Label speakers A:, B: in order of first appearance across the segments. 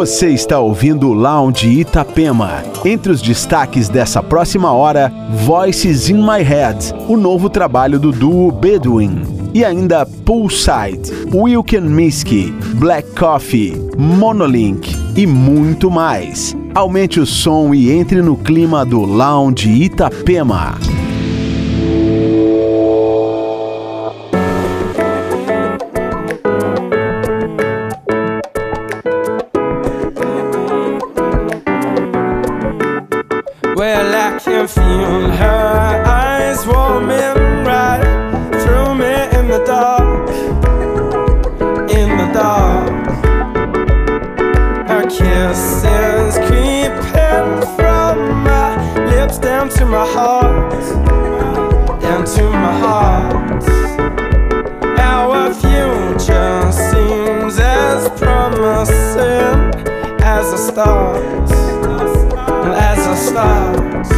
A: Você está ouvindo o Lounge Itapema. Entre os destaques dessa próxima hora, Voices in My Head, o novo trabalho do duo Bedouin. E ainda Poolside, Wilken Miski, Black Coffee, Monolink e muito mais. Aumente o som e entre no clima do Lounge Itapema.
B: down
C: to my heart, down to my heart. Our future seems as promising as a start, as a start.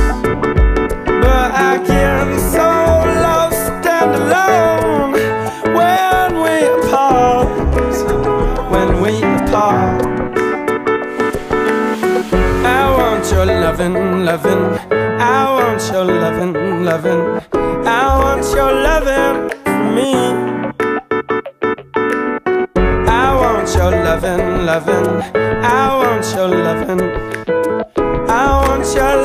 C: But I get so lost and alone when we apart, when we apart. I want your loving, loving want your loving, loving. I want your loving for me. I want your loving, loving. I want your loving. I want your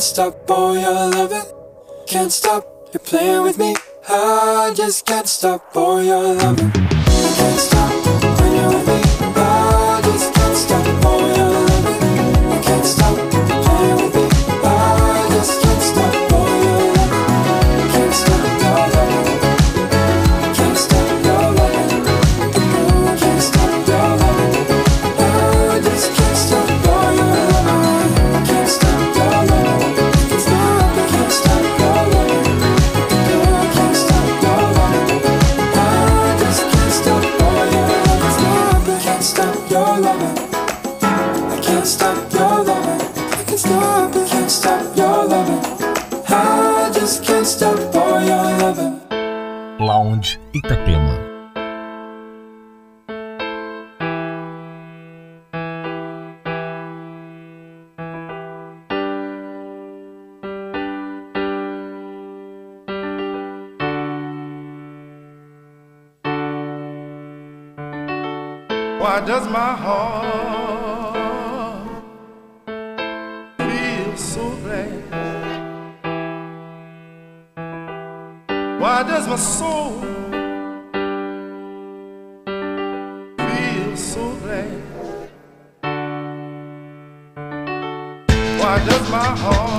C: Can't stop all your loving. Can't stop, you're playing with me. I just can't stop all your loving. can't stop your loving. I just can't stop loving.
D: Lounge Itapema.
E: Why does my heart soul feels so glad? Why does my heart?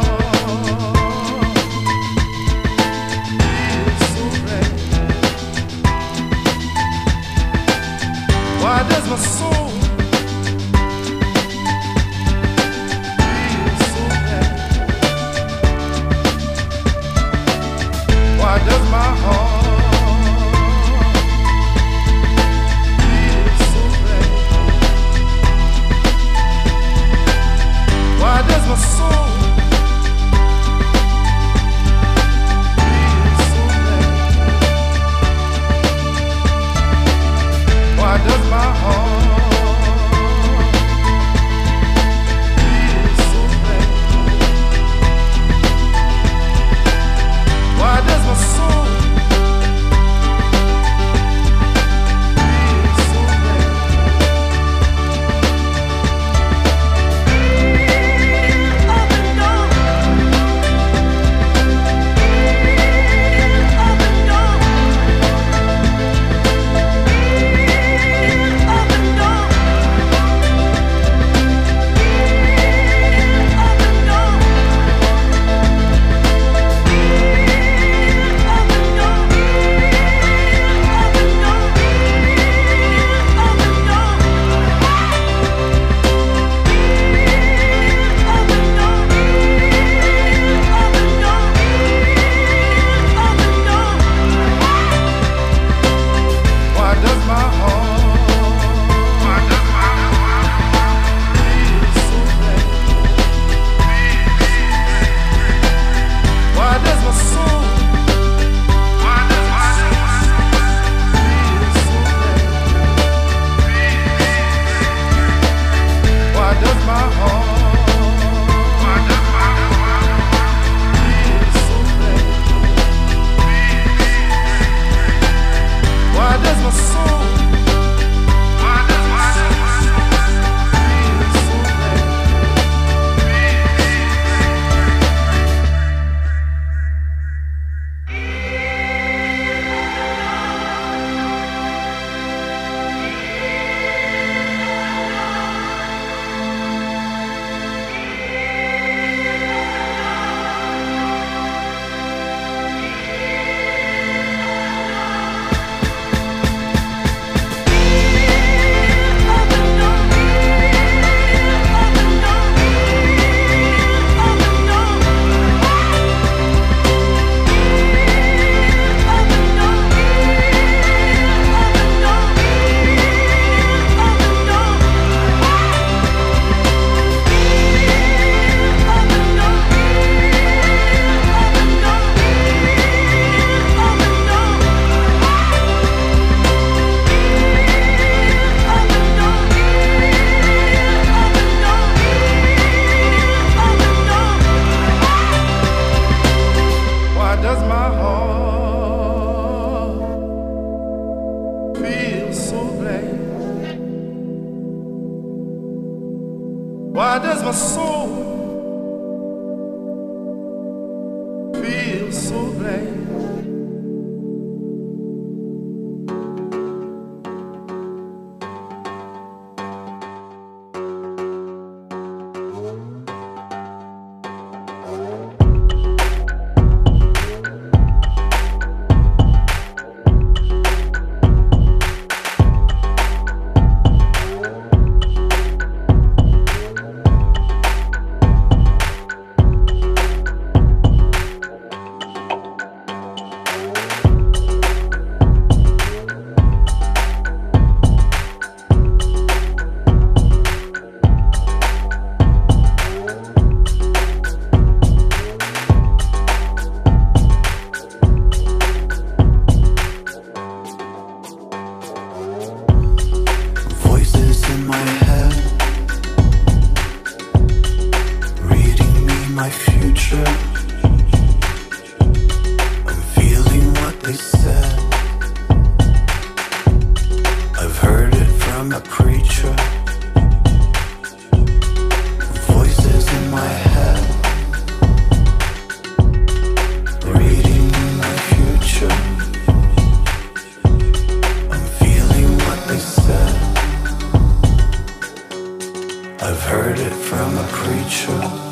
F: I've heard it from a preacher.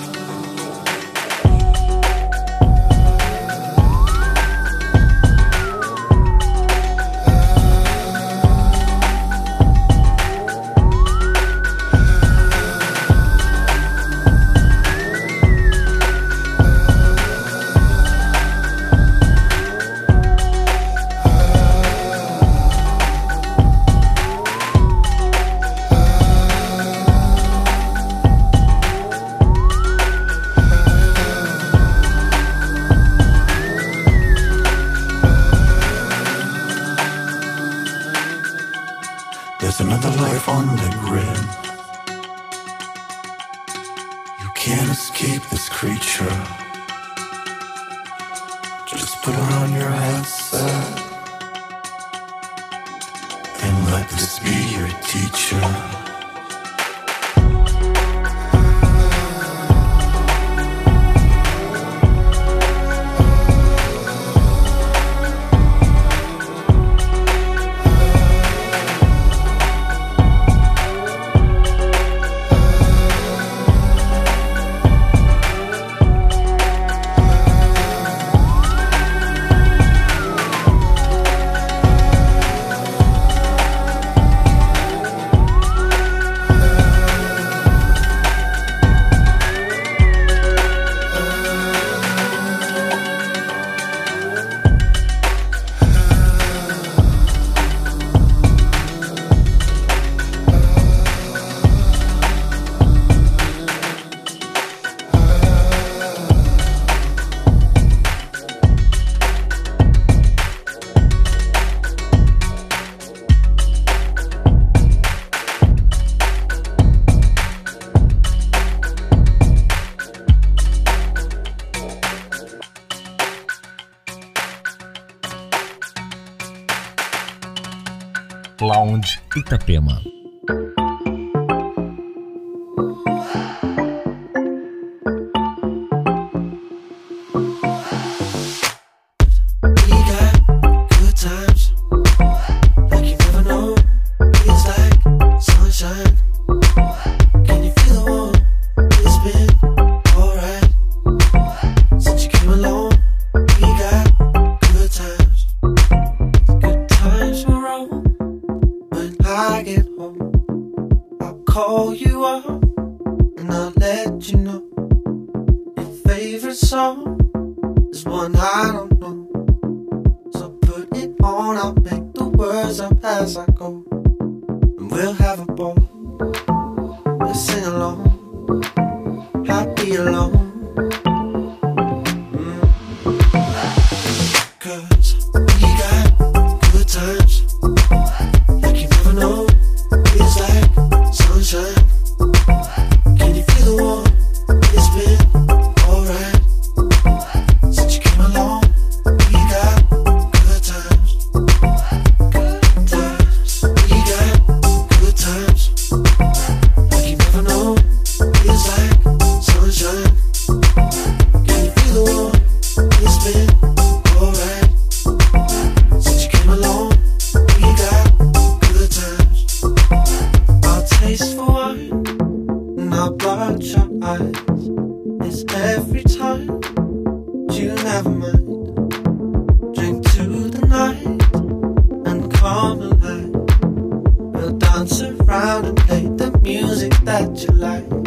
G: Itapema.
F: My bloodshot eyes. It's
G: every time. You never mind? Drink to the night and come alive We'll dance around and play the music that you like.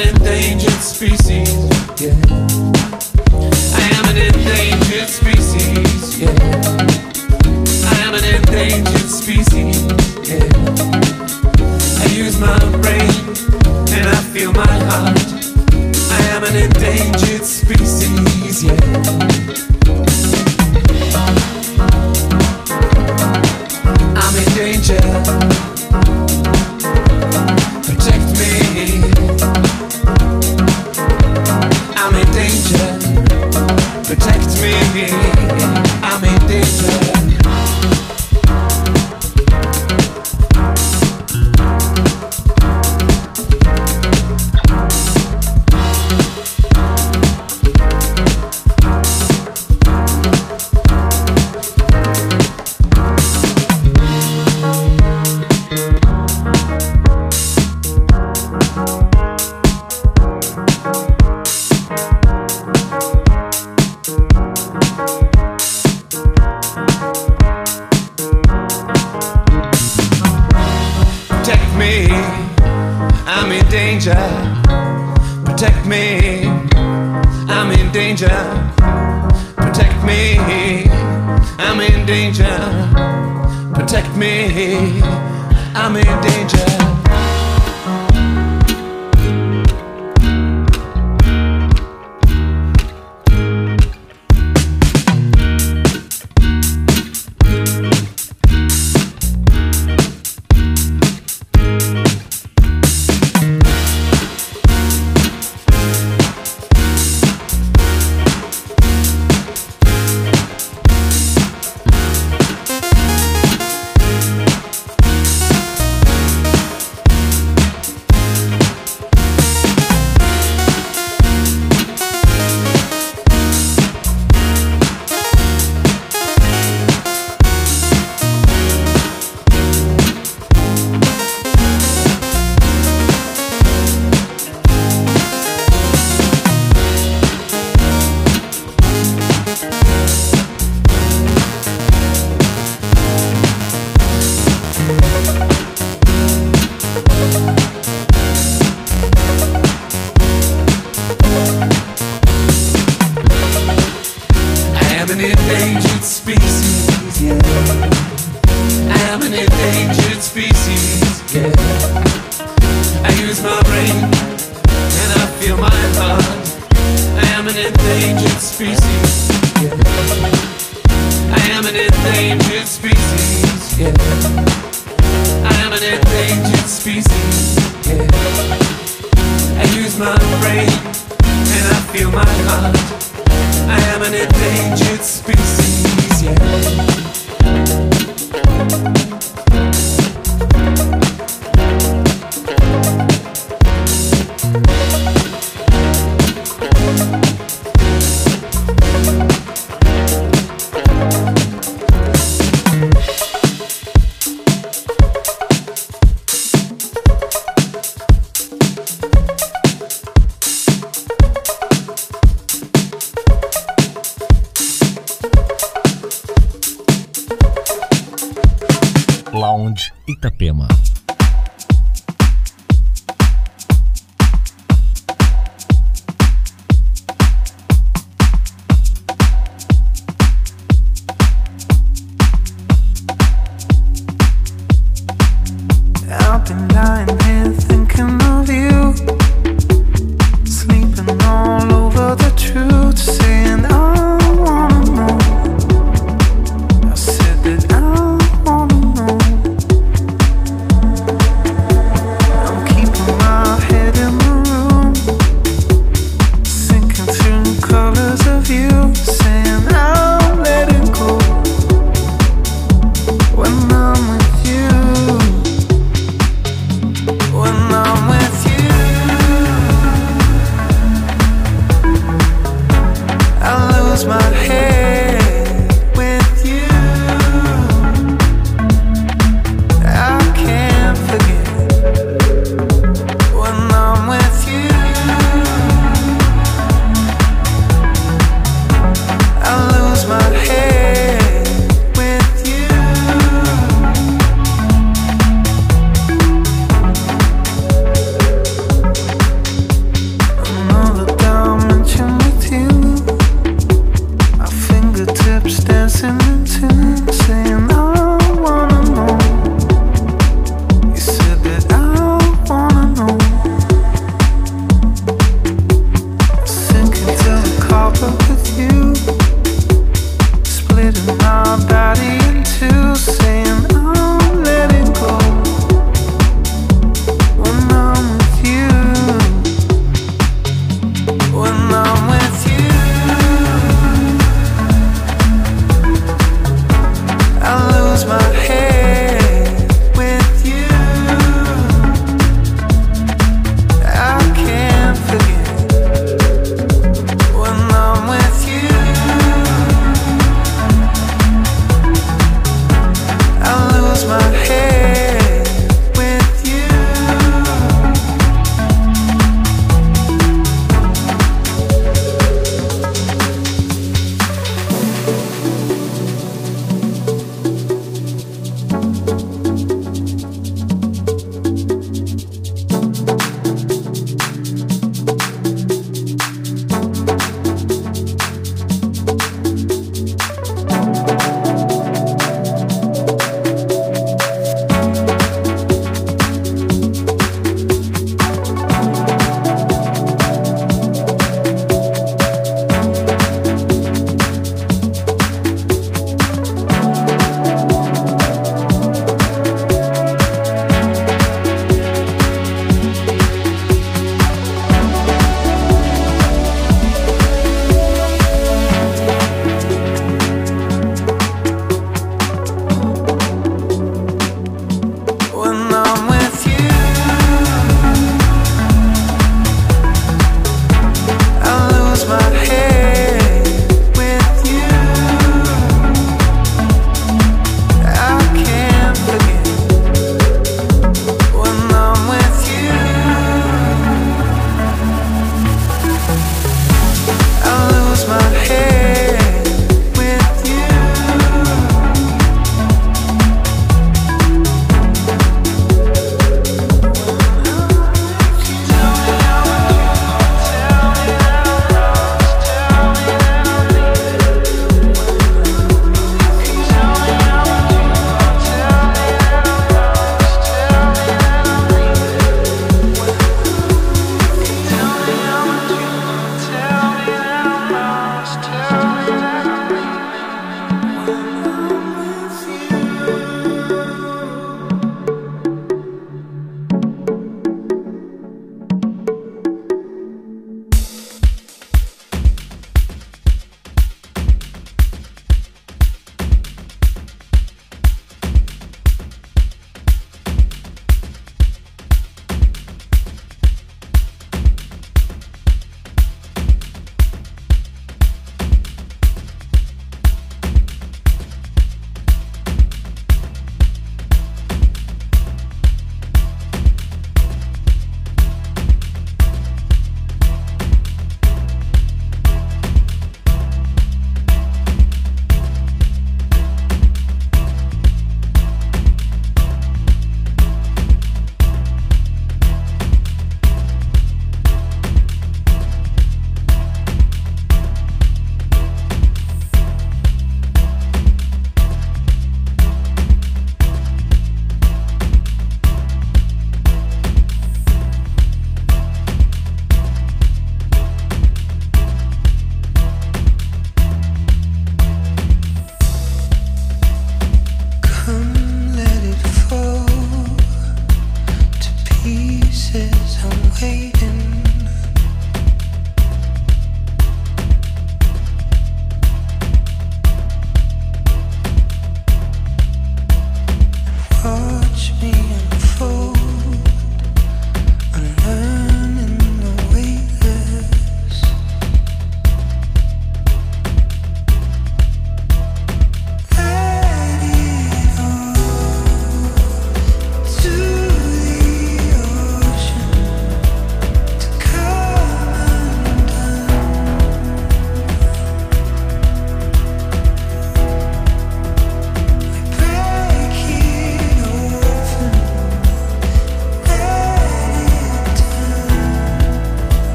G: an endangered species. Yeah. I am an endangered species. Yeah. I am an endangered species. Yeah. I use my brain and I feel my heart. I am an endangered species. Yeah.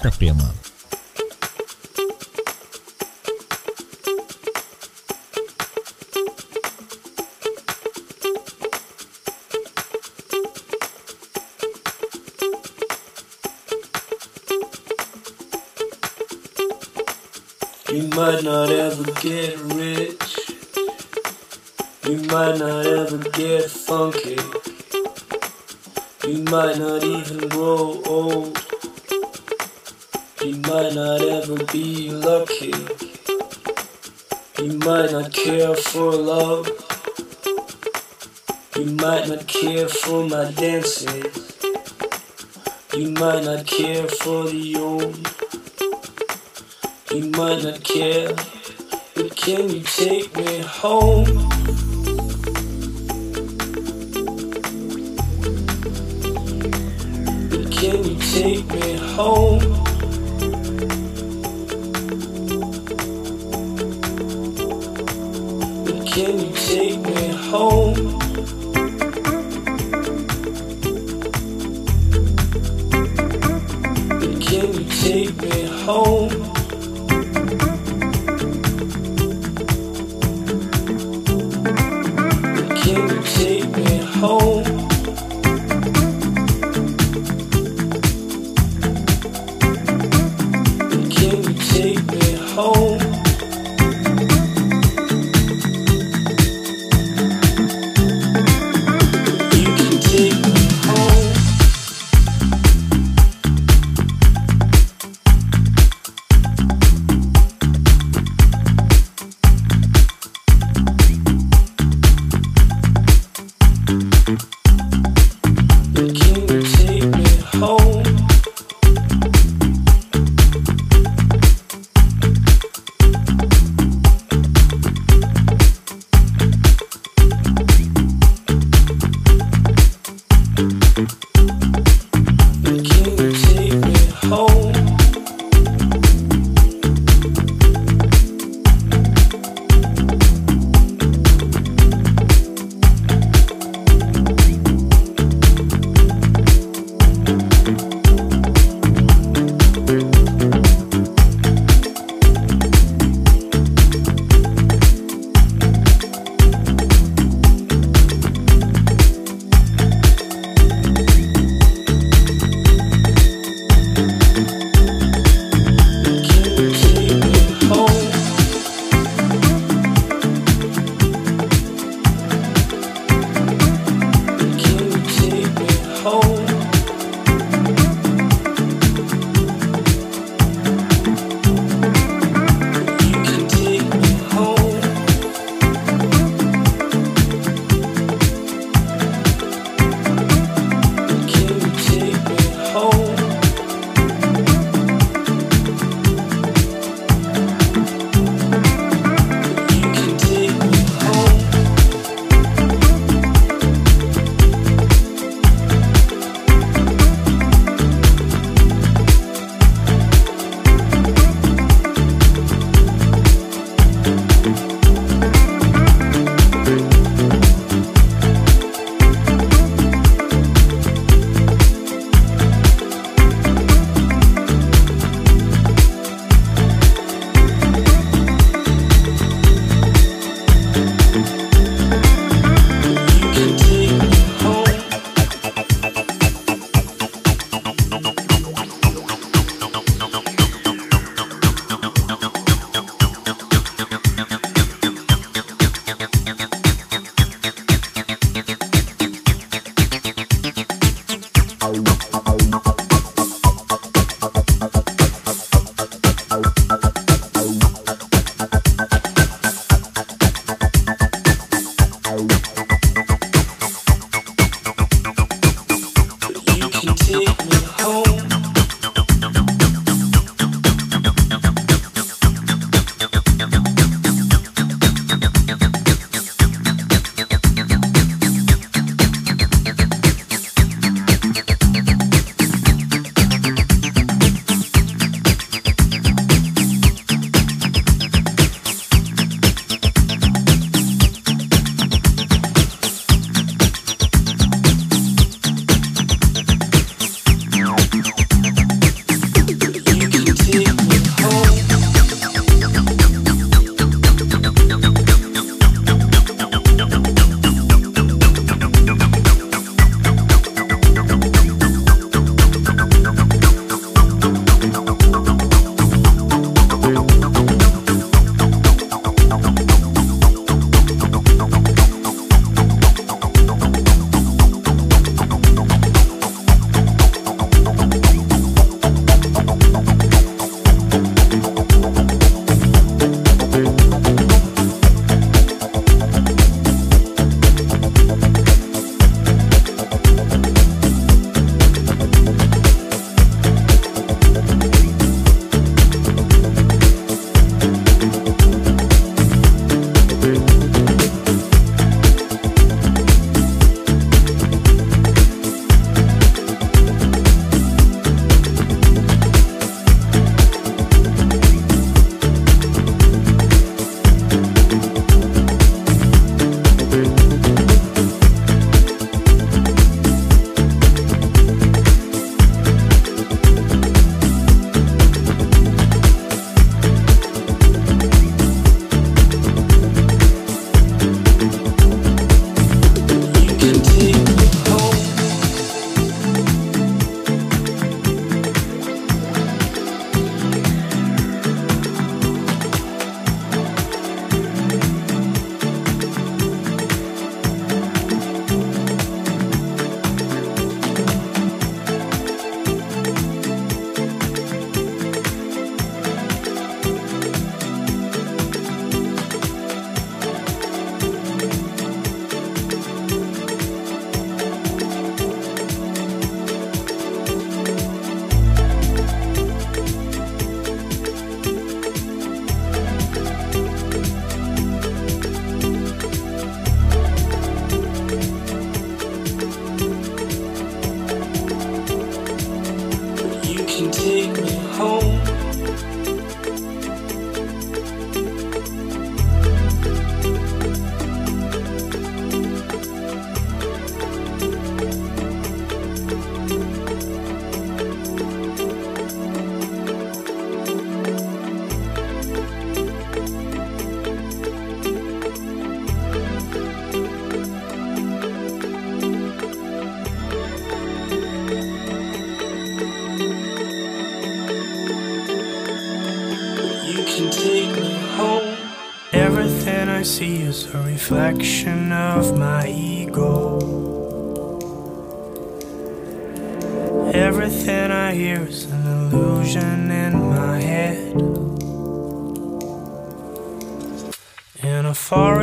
H: Itapema.
I: You
C: might not ever get rich. You might not ever get funky. You might not even grow old. Not ever be lucky. You might not care for love. You might not care for my dances. You might not care for the old. You might not care, but can you take me home?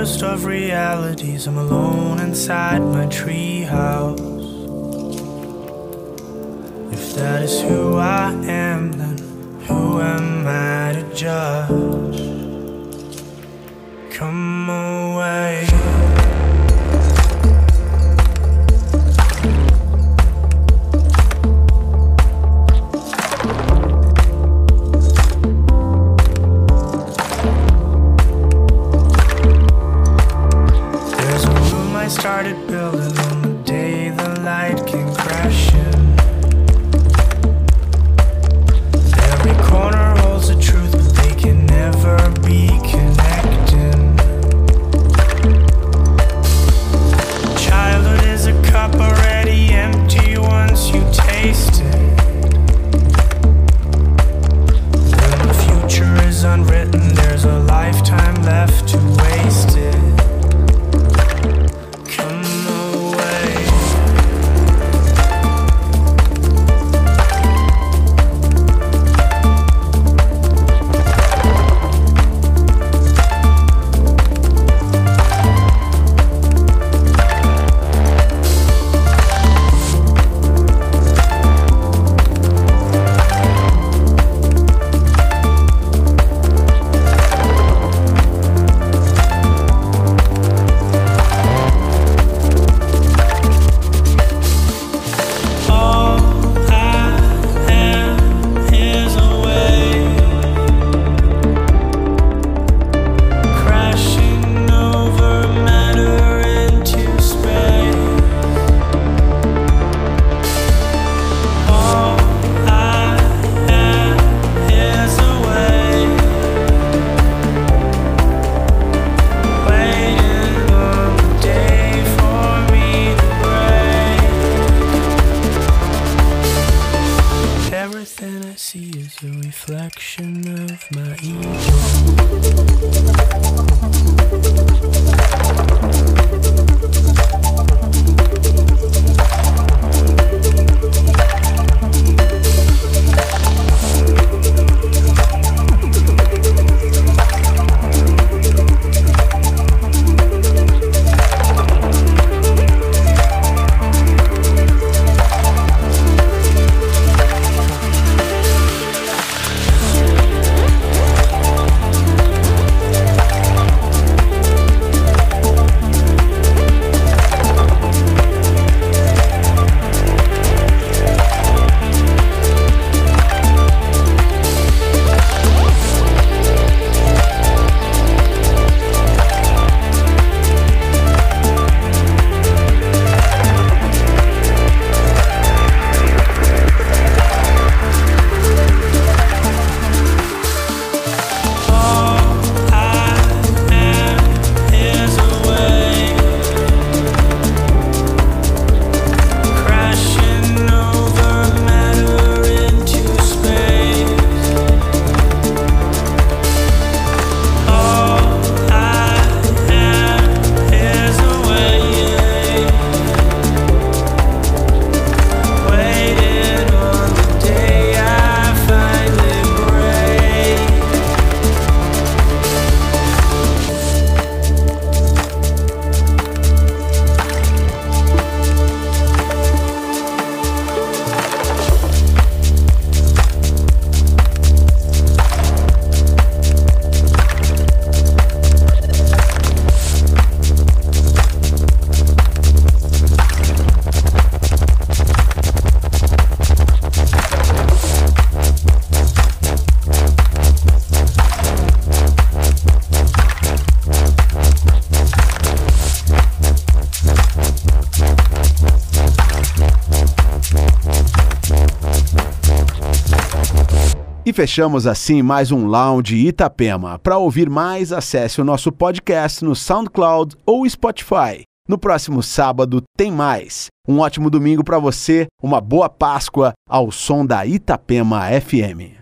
C: worst of realities. I'm alone inside my treehouse. If that is who I am, then who am I to judge?
A: fechamos assim mais um Lounge Itapema. Para ouvir mais, acesse o nosso podcast no SoundCloud ou Spotify. No próximo sábado tem mais. Um ótimo domingo para você, uma boa Páscoa ao som da Itapema FM.